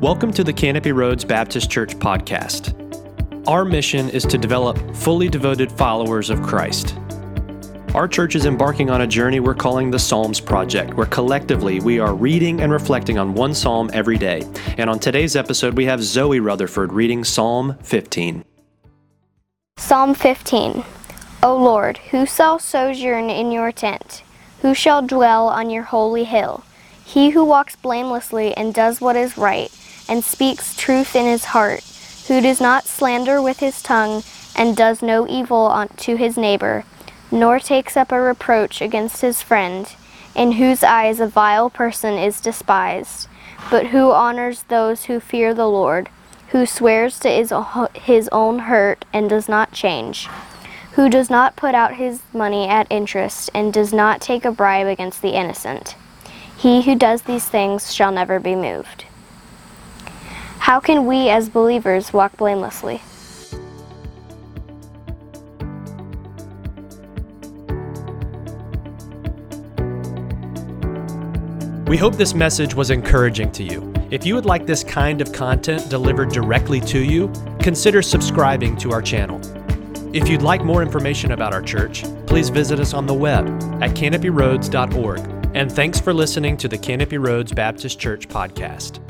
Welcome to the Canopy Roads Baptist Church podcast. Our mission is to develop fully devoted followers of Christ. Our church is embarking on a journey we're calling the Psalms Project, where collectively we are reading and reflecting on one psalm every day. And on today's episode, we have Zoe Rutherford reading Psalm 15. Psalm 15 O Lord, who shall sojourn in your tent? Who shall dwell on your holy hill? He who walks blamelessly and does what is right, and speaks truth in his heart, who does not slander with his tongue, and does no evil to his neighbor, nor takes up a reproach against his friend, in whose eyes a vile person is despised, but who honors those who fear the Lord, who swears to his, his own hurt and does not change, who does not put out his money at interest, and does not take a bribe against the innocent. He who does these things shall never be moved. How can we as believers walk blamelessly? We hope this message was encouraging to you. If you would like this kind of content delivered directly to you, consider subscribing to our channel. If you'd like more information about our church, please visit us on the web at canopyroads.org and thanks for listening to the Canopy Roads Baptist Church podcast.